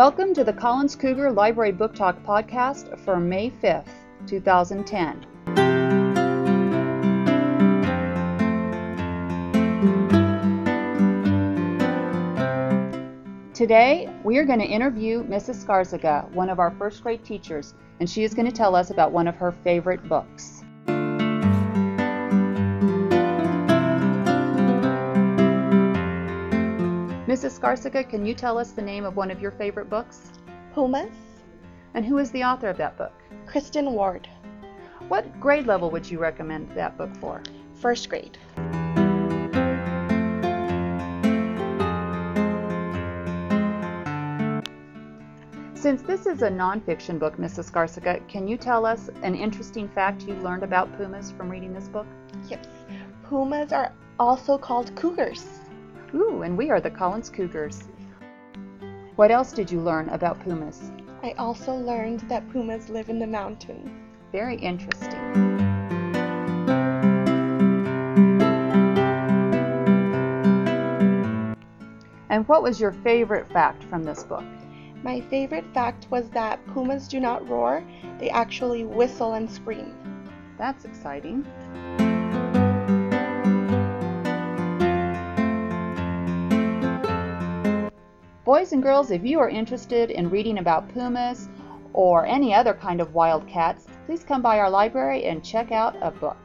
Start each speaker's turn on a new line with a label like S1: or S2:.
S1: Welcome to the Collins Cougar Library Book Talk podcast for May 5th, 2010. Today, we are going to interview Mrs. Escarsega, one of our first grade teachers, and she is going to tell us about one of her favorite books. Mrs. Escarsega, can you tell us the name of one of your favorite books?
S2: Pumas,
S1: And who is the author of that book?
S2: Kristin Ward,
S1: What grade level would you recommend that book for?
S2: first grade.
S1: Since this is a nonfiction book, Mrs. Escarsega, can you tell us an interesting fact you learned about pumas from reading this book?
S2: Yes. Pumas are also called cougars.
S1: Ooh, and we are the Collins Cougars. What else did you learn about pumas?
S2: I also learned that pumas live in the mountains.
S1: Very interesting. And what was your favorite fact from this book?
S2: My favorite fact was that pumas do not roar, they actually whistle and scream.
S1: That's exciting. Boys and girls, if you are interested in reading about pumas or any other kind of wild cats, please come by our library and check out a book.